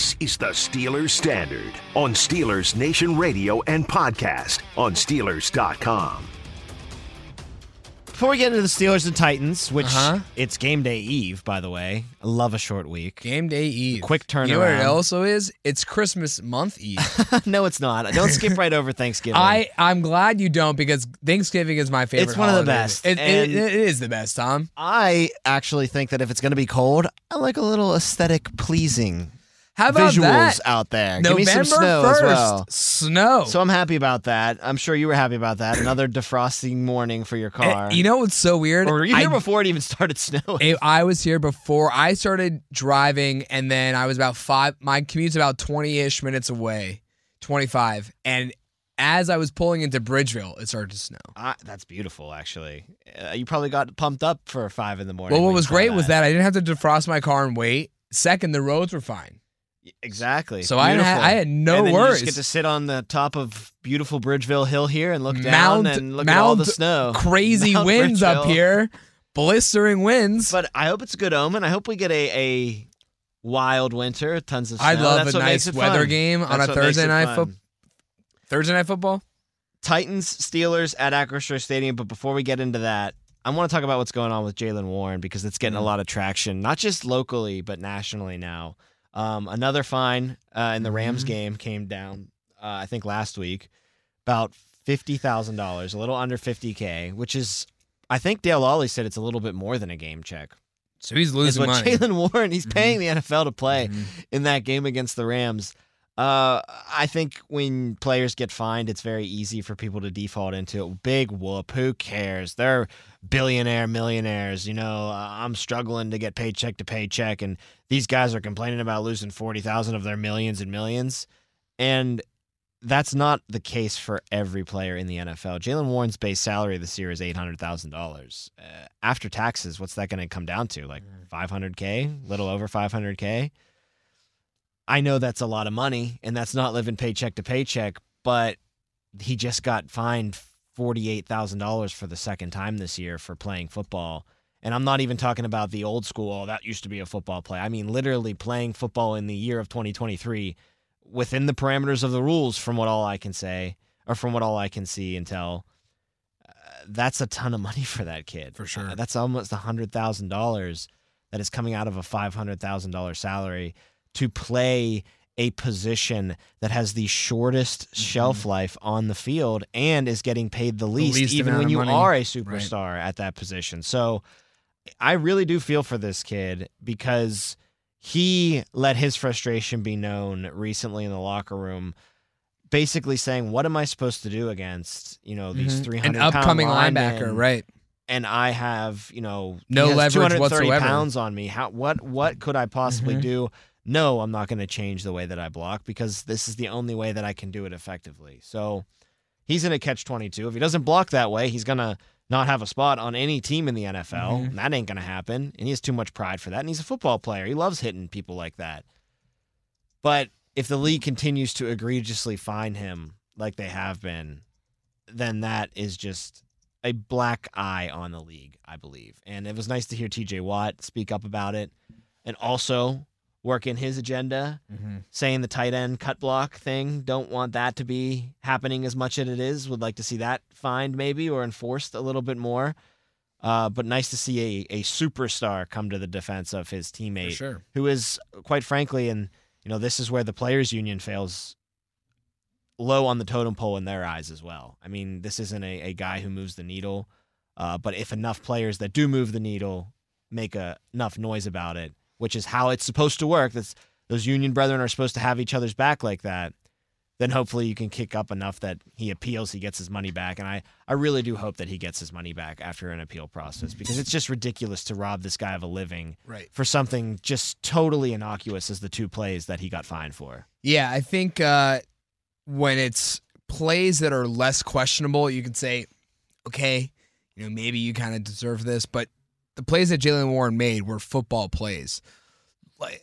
This is the Steelers Standard on Steelers Nation Radio and podcast on Steelers.com. Before we get into the Steelers and Titans, which Uh-huh. it's game day eve, by the way. I love a short week. Game day Eve. Quick You know what it turnaround. also is? It's Christmas month Eve. no, it's not. Don't skip right over Thanksgiving. I I'm glad you don't because Thanksgiving is my favorite. It's one of the best, It, it, and- it is the best, Tom. I actually think that if it's going to be cold, I like a little aesthetic pleasing How about visuals that? out there. November Give me some snow 1st, as well. Snow. So I'm happy about that. I'm sure you were happy about that. Another defrosting morning for your car. Eh, you know what's so weird? or were you here I, before it even started snowing? eh, I was here before I started driving, and then I was about five. My commute's about twenty ish minutes away, twenty five, and as I was pulling into Bridgeville, it started to snow. That's beautiful, actually. Uh, you probably got pumped up for five in the morning. Well, what was great was that I didn't have to defrost my car and wait. Second, the roads were fine. Exactly. So I, didn't ha- Beautiful. I had no and then worries. You just get to sit on the top of beautiful Bridgeville Hill here and look Mount- down and look at all the snow. Crazy Mount winds up here, blistering winds. But I hope it's a good omen. I hope we get a, a wild winter, tons of snow. I love That's a nice weather fun. game on a Thursday night football. Thursday night football. Titans, Steelers at Acrisure Stadium. But before we get into that, I want to talk about what's going on with Jaylen Warren because it's getting a Mm. lot of traction, not just locally, but nationally now. Um, another fine uh, in the Rams Mhm. game came down, uh, I think, last week, about $50,000, a little under 50K, which is, I think Dale Lolley said it's a little bit more than a game check. So he's Is losing what money. Jaylen Warren, he's Mhm. paying the NFL to play Mhm. in that game against the Rams. Uh, I think when players get fined, it's very easy for people to default into it. Big whoop. Who cares? They're billionaire millionaires. You know, uh, I'm struggling to get paycheck to paycheck, and these guys are complaining about losing forty thousand of their millions and millions. And that's not the case for every player in the NFL. Jaylen Warren's base salary this year is eight hundred thousand uh, dollars after taxes. What's that going to come down to? Like five hundred k, little over five hundred k. I know that's a lot of money, and that's not living paycheck to paycheck. But he just got fined forty eight thousand dollars for the second time this year for playing football. And I'm not even talking about the old school. Oh, that used to be a football play. I mean, literally playing football in the year of 2023 within the parameters of the rules, from what all I can say, or from what all I can see and tell. Uh, that's a ton of money for that kid. For sure. Uh, that's almost a hundred thousand dollars that is coming out of a five hundred thousand dollar salary to play a position that has the shortest shelf life on the field and is getting paid the least, least even when you money. are a superstar at that position. So I really do feel for this kid because he let his frustration be known recently in the locker room. Basically saying, "What am I supposed to do against you know these Mhm. three An hundred upcoming linebacker, right? and I have, you know, No leverage 230 whatsoever. pounds on me. How what what could I possibly Mhm. do? No, I'm not going to change the way that I block because this is the only way that I can do it effectively. So he's in a catch 22. If he doesn't block that way, he's going to not have a spot on any team in the NFL. Mhm. That ain't going to happen. And he has too much pride for that. And he's a football player. He loves hitting people like that. But if the league continues to egregiously fine him like they have been, then that is just a black eye on the league, I believe. And it was nice to hear TJ Watt speak up about it and also work in his agenda, saying the tight end cut block thing. Don't want that to be happening as much as it is. Would like to see that fined maybe or enforced a little bit more. Uh, but nice to see a, a superstar come to the defense of his teammate sure. who is quite frankly, and you know, this is where the players union fails low on the totem pole in their eyes as well. I mean, this isn't a, a guy who moves the needle, uh, but if enough players that do move the needle make a, enough noise about it, which is how it's supposed to work, that's those union brethren are supposed to have each other's back like that. Then hopefully you can kick up enough that he appeals, he gets his money back, and I, I really do hope that he gets his money back after an appeal process because it's just ridiculous to rob this guy of a living Right. for something just totally innocuous as the two plays that he got fined for. Yeah, I think uh, when it's plays that are less questionable, you can say, okay, you know, maybe you kind of deserve this, but the plays that Jaylen Warren made were football plays. Like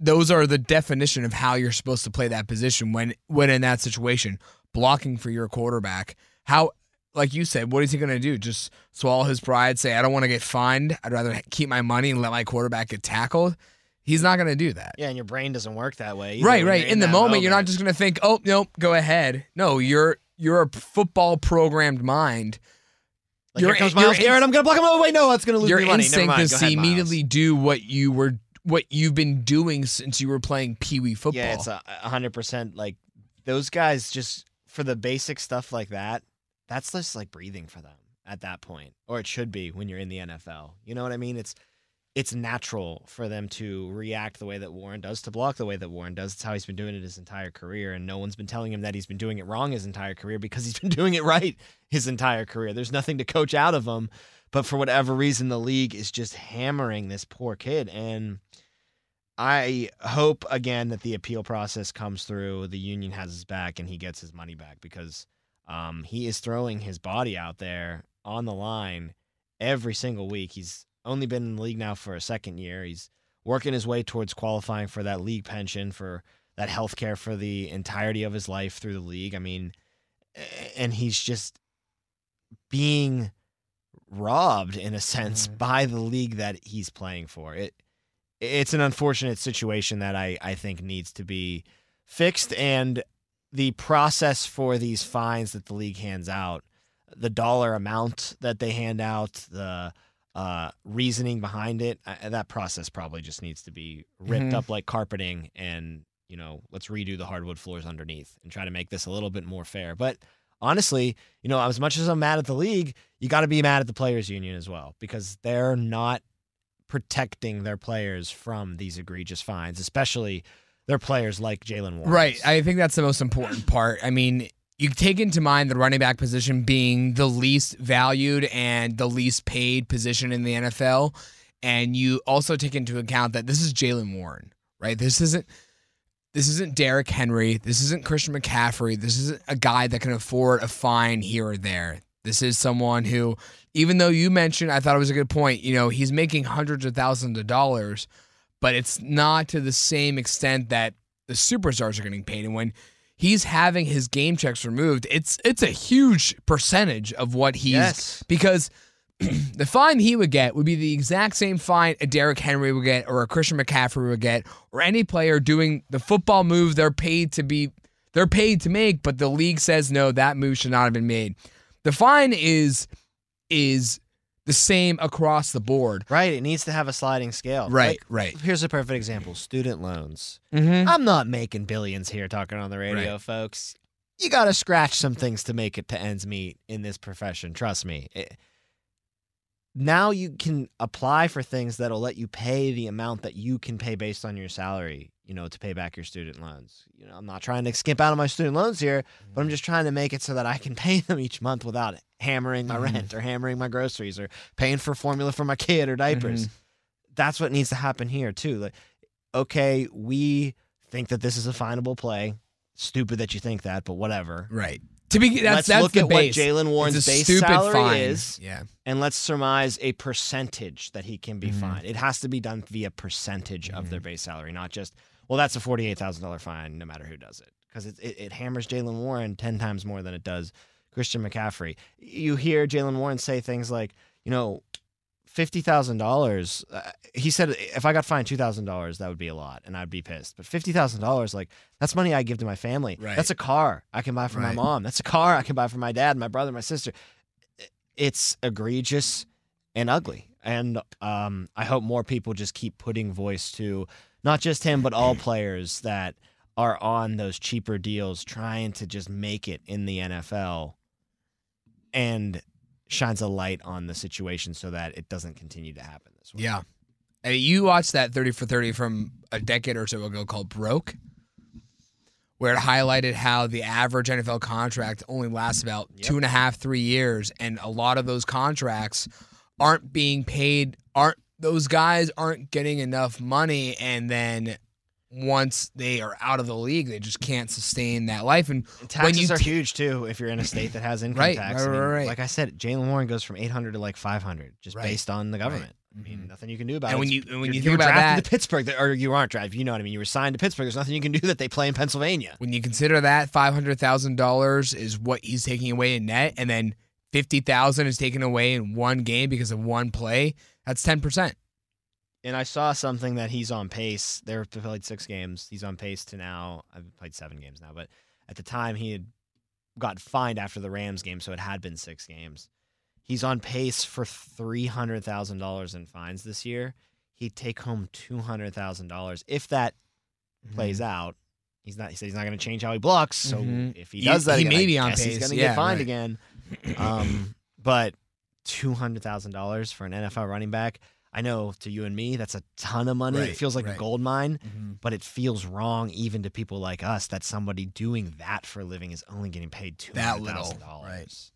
those are the definition of how you're supposed to play that position when when in that situation, blocking for your quarterback. How like you said, what is he going to do? Just swallow his pride, say I don't want to get fined. I'd rather keep my money and let my quarterback get tackled. He's not going to do that. Yeah, and your brain doesn't work that way. either Right, right. you're In, the that moment, you're not just going to think, "Oh, nope, go ahead." No, you're you're a football programmed mind. Like, your- here comes your Myles Garrett. I'm gonna block him. Oh wait, no, that's gonna lose Your me money. Instinct is to Myles. immediately do what you were what you've been doing since you were playing pee wee football. Yeah, it's a hundred percent. Like those guys, just for the basic stuff like that, that's just like breathing for them at that point, or it should be when you're in the NFL. You know what I mean? It's it's natural for them to react the way that Warren does, to block the way that Warren does. It's how he's been doing it his entire career, and no one's been telling him that he's been doing it wrong his entire career because he's been doing it right his entire career. There's nothing to coach out of him, but for whatever reason, the league is just hammering this poor kid, and I hope again that the appeal process comes through, the union has his back, and he gets his money back because um, he is throwing his body out there on the line every single week. He's only been in the league now for a second year. He's working his way towards qualifying for that league pension, for that health care for the entirety of his life through the league. I mean, and he's just being robbed in a sense Mhm. by the league that he's playing for. It it's an unfortunate situation that I, I think needs to be fixed and the process for these fines that the league hands out, the dollar amount that they hand out, the uh, reasoning behind it, uh, that process probably just needs to be ripped Mhm. up like carpeting and, you know, let's redo the hardwood floors underneath and try to make this a little bit more fair. But honestly, you know, as much as I'm mad at the league, you got to be mad at the players union as well because they're not protecting their players from these egregious fines, especially their players like Jaylen Warren. Right. I think that's the most important part. I mean, you take into mind the running back position being the least valued and the least paid position in the NFL. And you also take into account that this is Jaylen Warren, right? This isn't this isn't Derrick Henry. This isn't Christian McCaffrey. This isn't a guy that can afford a fine here or there. This is someone who, even though you mentioned, I thought it was a good point, you know, he's making hundreds of thousands of dollars, but it's not to the same extent that the superstars are getting paid. And when he's having his game checks removed, it's it's a huge percentage of what he's Yes. because the fine he would get would be the exact same fine a Derrick Henry would get or a Christian McCaffrey would get or any player doing the football move they're paid to be they're paid to make, but the league says no, that move should not have been made. The fine is is the same across the board. Right. It needs to have a sliding scale. Right, Like, right. Here's a perfect example student loans. Mm-hmm. I'm not making billions here talking on the radio, Right. folks. You got to scratch some things to make it to ends meet in this profession. Trust me. It- now you can apply for things that'll let you pay the amount that you can pay based on your salary, you know, to pay back your student loans. You know, I'm not trying to skimp out on my student loans here, but I'm just trying to make it so that I can pay them each month without hammering my Mhm. rent or hammering my groceries or paying for formula for my kid or diapers. That's what needs to happen here too. Like, okay, we think that this is a finable play. Stupid that you think that, but whatever. Right. To be that's let's that's look the at base. what Jaylen Warren's base salary fine. is, Yeah. and let's surmise a percentage that he can be Mhm. fined. It has to be done via percentage of Mm-hmm. their base salary, not just well, that's a forty-eight thousand dollar fine, no matter who does it, because it, it it hammers Jaylen Warren ten times more than it does Christian McCaffrey. You hear Jaylen Warren say things like, you know, fifty thousand dollars. Uh, he said if I got fined two thousand dollars, that would be a lot, and I'd be pissed. But fifty thousand dollars, like that's money I give to my family. Right. That's a car I can buy for my mom. That's a car I can buy for my dad, my brother, my sister. It's egregious and ugly, and um, I hope more people just keep putting voice to not just him, but all players that are on those cheaper deals, trying to just make it in the NFL, and shines a light on the situation so that it doesn't continue to happen this way. Yeah. I mean, you watched that 30 for 30 from a decade or so ago called Broke, where it highlighted how the average NFL contract only lasts about Yep. two and a half, three years. And a lot of those contracts aren't being paid, aren't those guys aren't getting enough money. And then once they are out of the league, they just can't sustain that life. And And when taxes you are huge too if you're in a state that has income Right, tax. right, I mean, right, right. Like I said, Jaylen Warren goes from 800 to like 500 just Right, based on the government. I Mhm. mean, nothing you can do about And it. when you- and when you're- you think were about drafted that- to Pittsburgh, or you aren't drafted. You know what I mean? You were signed to Pittsburgh. There's nothing you can do that they play in Pennsylvania. when you consider that $500,000 is what he's taking away in net, and then 50000 is taken away in one game because of one play, that's 10%. And I saw something that he's on pace. They've played six games. He's on pace to now. I've played seven games now, but at the time he had got fined after the Rams game, so it had been six games. He's on pace for three hundred thousand dollars in fines this year. He'd take home two hundred thousand dollars if that Mm-hmm. plays out. He's not. He said he's not going to change how he blocks. So Mhm. if he He- does that, he again, may be on guess He's pace. going to Yeah, get fined right. again. Um, but two hundred thousand dollars for an NFL running back. I know to you and me, that's a ton of money. Right, it feels like right. a gold mine, Mhm. but it feels wrong even to people like us that somebody doing that for a living is only getting paid two That little, dollars. right.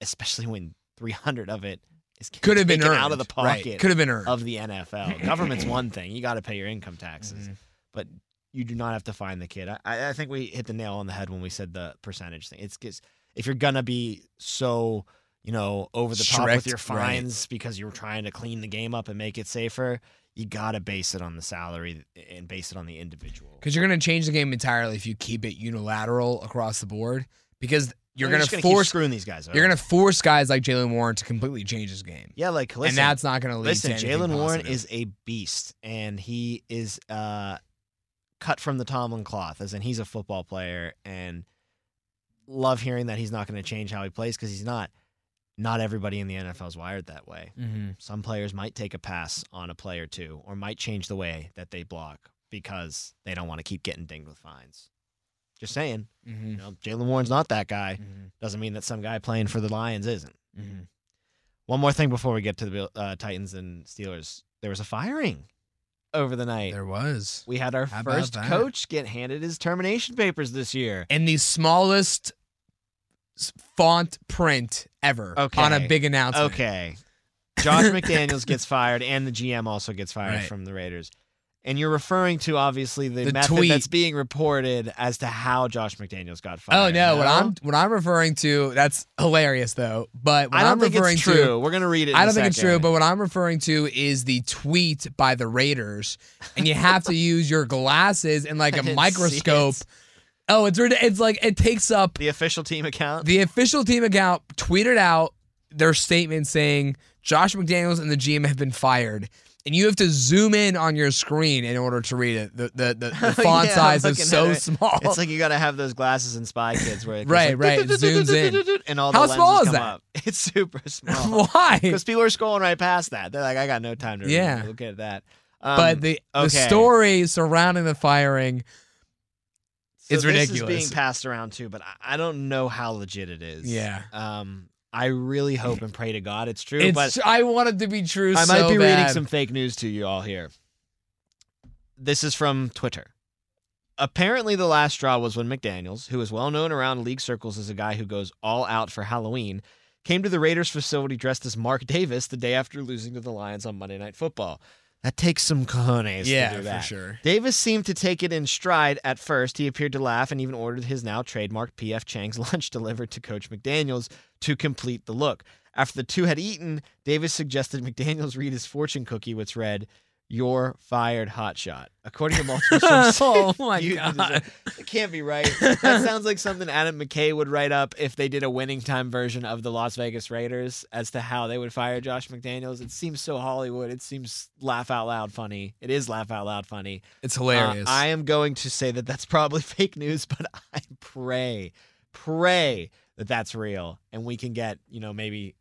Especially when three hundred of it is Could have been earned out of the Right. pocket Could have been earned. of the NFL. Government's one thing; you got to pay your income taxes Mhm. but you do not have to find the kid. I, I think we hit the nail on the head when we said the percentage thing. It's just if you're gonna be so you know over the top with your right. fines because you're trying to clean the game up and make it safer, you gotta base it on the salary and base it on the individual. Because you're going to change the game entirely if you keep it unilateral across the board. Because you're going to force screwing these guys. you're going to force guys like Jaylen Warren to completely change his game, yeah, like listen, and that's not going to lead listen. to Jaylen Warren is a beast, and he is uh cut from the Tomlin cloth, as in he's a football player, and love hearing that he's not going to change how he plays because he's not. Not everybody in the NFL is wired that way. Mhm. Some players might take a pass on a play or two, or might change the way that they block because they don't want to keep getting dinged with fines. Just saying, Mhm. you know, Jaylen Warren's not that guy. Mhm. Doesn't mean that some guy playing for the Lions isn't. Mhm. One more thing before we get to the uh, Titans and Steelers. There was a firing over the night. There was. we had our How first coach get handed his termination papers this year. in the smallest font print ever on a big announcement. Okay. Josh McDaniels gets fired, and the GM also gets fired Right. from the Raiders. And you're referring to obviously the, The method tweet. that's being reported as to how Josh McDaniels got oh, fired. Oh no, what I'm what I'm referring to that's hilarious though. But what I don't am think referring it's to true. We're gonna read it. in I don't think it's true, but what I'm referring to is the tweet by the Raiders, and you have to use your glasses and like a microscope. Oh, it's it's like it takes up the official team account. the official team account tweeted out their statement saying Josh McDaniels and the GM have been fired. And you have to zoom in on your screen in order to read it. The the, the, the font Yeah, size is so it. small. It's like you gotta have those glasses in Spy Kids where it Right, like, right, it zooms in. and all the How small is come that? up. It's super small. Why? Because people are scrolling right past that. They're like, I got no time to read. Yeah. Look at that. Um, but the the story surrounding the firing it's this is ridiculous. being passed around too, but I- don't know how legit it is. Yeah. Um, I really hope and pray to God it's true, It's, but I want it to be true. I might so be reading some fake news to you all here. This is from Twitter. Apparently, the last straw was when McDaniels, who is well known around league circles as a guy who goes all out for Halloween, came to the Raiders facility dressed as Mark Davis the day after losing to the Lions on Monday Night Football. That takes some cojones Yeah, to do for sure. Davis seemed to take it in stride at first. He appeared to laugh and even ordered his now trademarked PF Chang's lunch delivered to Coach McDaniels to complete the look. After the two had eaten, Davis suggested McDaniels read his fortune cookie, which read, You're fired, hotshot. According to multiple sources. oh my god! It can't be right. That sounds like something Adam McKay would write up if they did a winning time version of the Las Vegas Raiders as to how they would fire Josh McDaniels. It seems so Hollywood. It seems laugh out loud funny. It is laugh out loud funny. It's Uh, hilarious. I am going to say that that's probably fake news, but I pray, pray that that's real and we can get, you know, maybe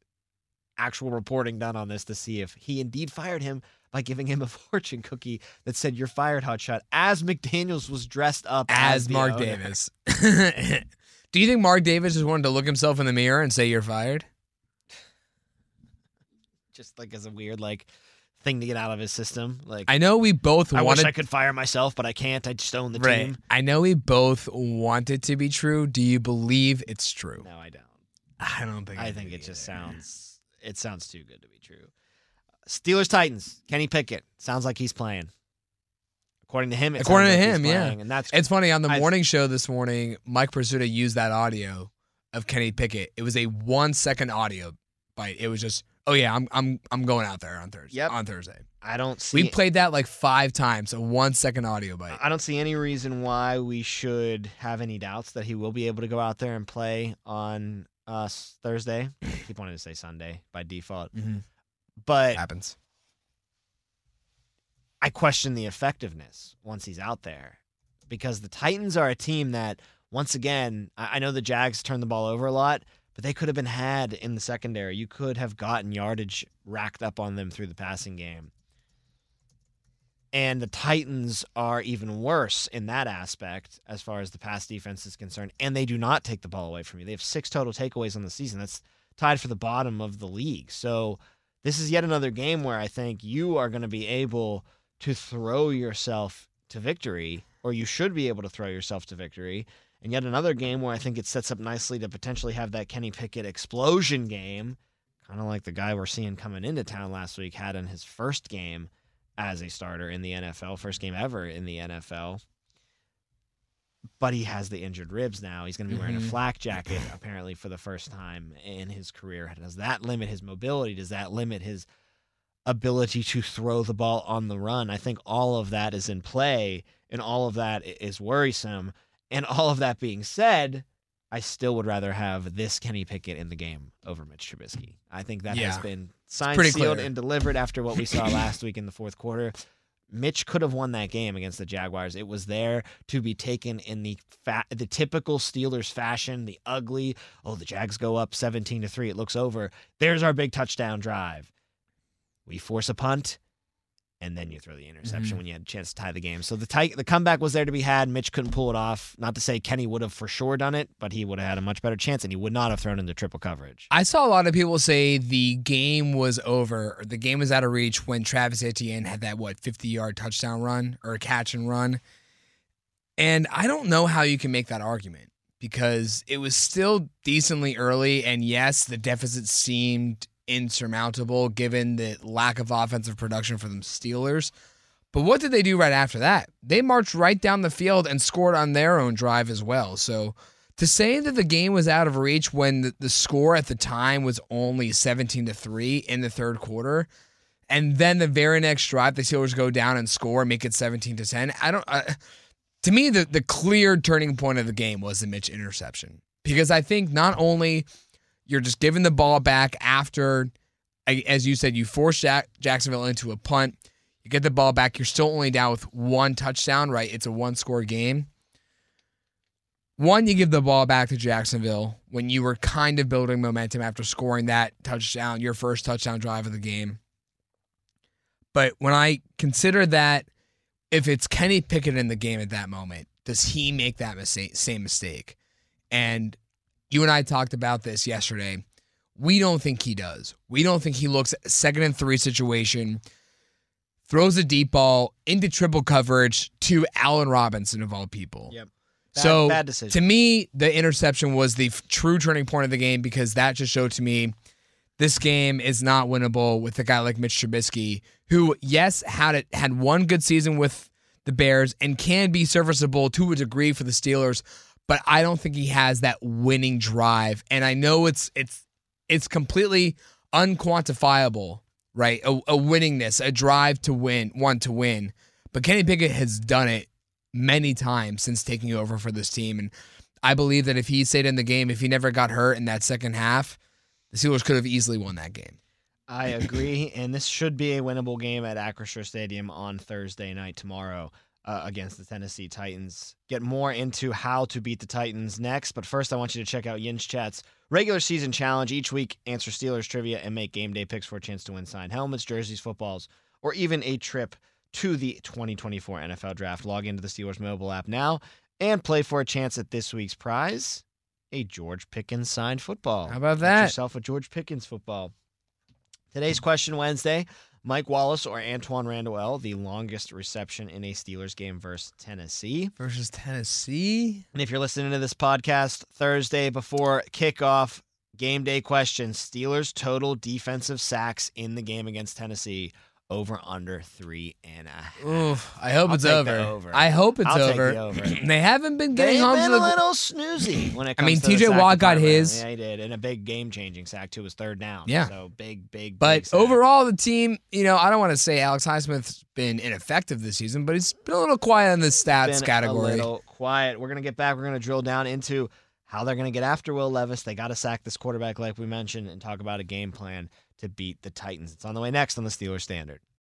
actual reporting done on this to see if he indeed fired him by giving him a fortune cookie that said "You're fired, hotshot." As McDaniels was dressed up as the Mark owner. Davis. Do you think Mark Davis just wanted to look himself in the mirror and say you're fired? just like as a weird like thing to get out of his system. Like I know we both want I wanted wish I could fire myself, but I can't. I just own the right. team. I know we both want it to be true. Do you believe it's true? No, I don't. I don't think. I think it just sounds it sounds too good to be true. Steelers Titans. Kenny Pickett sounds like he's playing. According to him, According to like him, yeah. playing, and that's It's funny on the morning show this morning. Mike Prisuta used that audio of Kenny Pickett. It was a one second audio bite. It was just, oh yeah, I'm I'm I'm going out there on Thursday. Yep. On Thursday, I don't see. we played that like five times. A one second audio bite. I don't see any reason why we should have any doubts that he will be able to go out there and play on uh, Thursday. I keep wanting to say Sunday by default, Mhm. But happens. I question the effectiveness once he's out there because the Titans are a team that, once again, I I know the Jags turn the ball over a lot, but they could have been had in the secondary. You could have gotten yardage racked up on them through the passing game. And the Titans are even worse in that aspect as far as the pass defense is concerned. And they do not take the ball away from you. They have six total takeaways on the season. That's tied for the bottom of the league. So this is yet another game where I think you are going to be able to throw yourself to victory, or you should be able to throw yourself to victory. And yet another game where I think it sets up nicely to potentially have that Kenny Pickett explosion game, kind of like the guy we're seeing coming into town last week had in his first game as a starter in the NFL, first game ever in the NFL. But he has the injured ribs now. He's going to be wearing Mhm. a flak jacket apparently for the first time in his career. Does that limit his mobility? Does that limit his ability to throw the ball on the run? I think all of that is in play, and all of that is worrisome. And all of that being said, I still would rather have this Kenny Pickett in the game over Mitch Trubisky. I think that has been signed, sealed, clear. and delivered after what we saw last week in the fourth quarter. Mitch could have won that game against the Jaguars. It was there to be taken in the fa- the typical Steelers fashion, the ugly, oh, the Jags go up 17 to 3, it looks over. There's our big touchdown drive. We force a punt and then you throw the interception Mhm. when you had a chance to tie the game. So the tie, the comeback was there to be had. Mitch couldn't pull it off. Not to say Kenny would have for sure done it, but he would have had a much better chance and he would not have thrown into triple coverage. I saw a lot of people say the game was over, or the game was out of reach when Travis Etienne had that what 50 yard touchdown run or catch and run. And I don't know how you can make that argument because it was still decently early, and yes, the deficit seemed insurmountable given the lack of offensive production for the Steelers. But what did they do right after that? They marched right down the field and scored on their own drive as well. So to say that the game was out of reach when the, score at the time was only 17 to 3 in the third quarter and then the very next drive the Steelers go down and score and make it 17 to 10 I don't to me the the clear turning point of the game was the Mitch interception because I think not only you're just giving the ball back after as you said you force Jack, Jacksonville into a punt you get the ball back you're still only down with one touchdown right it's a one score game one, you give the ball back to Jacksonville when you were kind of building momentum after scoring that touchdown, your first touchdown drive of the game. But when I consider that, if it's Kenny Pickett in the game at that moment, does he make that mistake, same mistake? And you and I talked about this yesterday. We don't think he does. We don't think he looks second and three situation, throws a deep ball into triple coverage to Allen Robinson of all people. Yep. Bad, so bad decision. to me, the interception was the f- true turning point of the game because that just showed to me this game is not winnable with a guy like Mitch Trubisky, who yes had it had one good season with the Bears and can be serviceable to a degree for the Steelers, but I don't think he has that winning drive. And I know it's it's it's completely unquantifiable, right? A, a winningness, a drive to win, one to win. But Kenny Pickett has done it many times since taking over for this team. And I believe that if he stayed in the game, if he never got hurt in that second half, the Steelers could have easily won that game. I agree, and this should be a winnable game at Acrisure Stadium on Thursday night tomorrow uh, against the Tennessee Titans. Get more into how to beat the Titans next, but first I want you to check out Yin's Chat's regular season challenge. Each week, answer Steelers trivia and make game day picks for a chance to win signed helmets, jerseys, footballs, or even a trip to the 2024 NFL Draft. Log into the Steelers mobile app now and play for a chance at this week's prize. A George Pickens signed football. How about Get that? yourself a George Pickens football. Today's question Wednesday Mike Wallace or Antoine Randall, the longest reception in a Steelers game versus Tennessee. Versus Tennessee. And if you're listening to this podcast Thursday before kickoff, game day question Steelers total defensive sacks in the game against Tennessee over under three and a half. Oof, I hope I'll it's over. over. I hope it's I'll over. the over. they haven't been getting They've home been to a little snoozy when it I comes mean, to the TJ Watt got department. his. Yeah, he did. And a big game changing sack, too. Was third down. Yeah. So big, big, But big overall, the team, you know, I don't want to say Alex Highsmith's been ineffective this season, but he's been a little quiet in the stats category. been category. A little quiet. We're gonna get back. We're gonna drill down into how they're gonna get after Will Levis. They got to sack this quarterback, like we mentioned, and talk about a game plan to beat the Titans. It's on the way next on the Steelers Standard.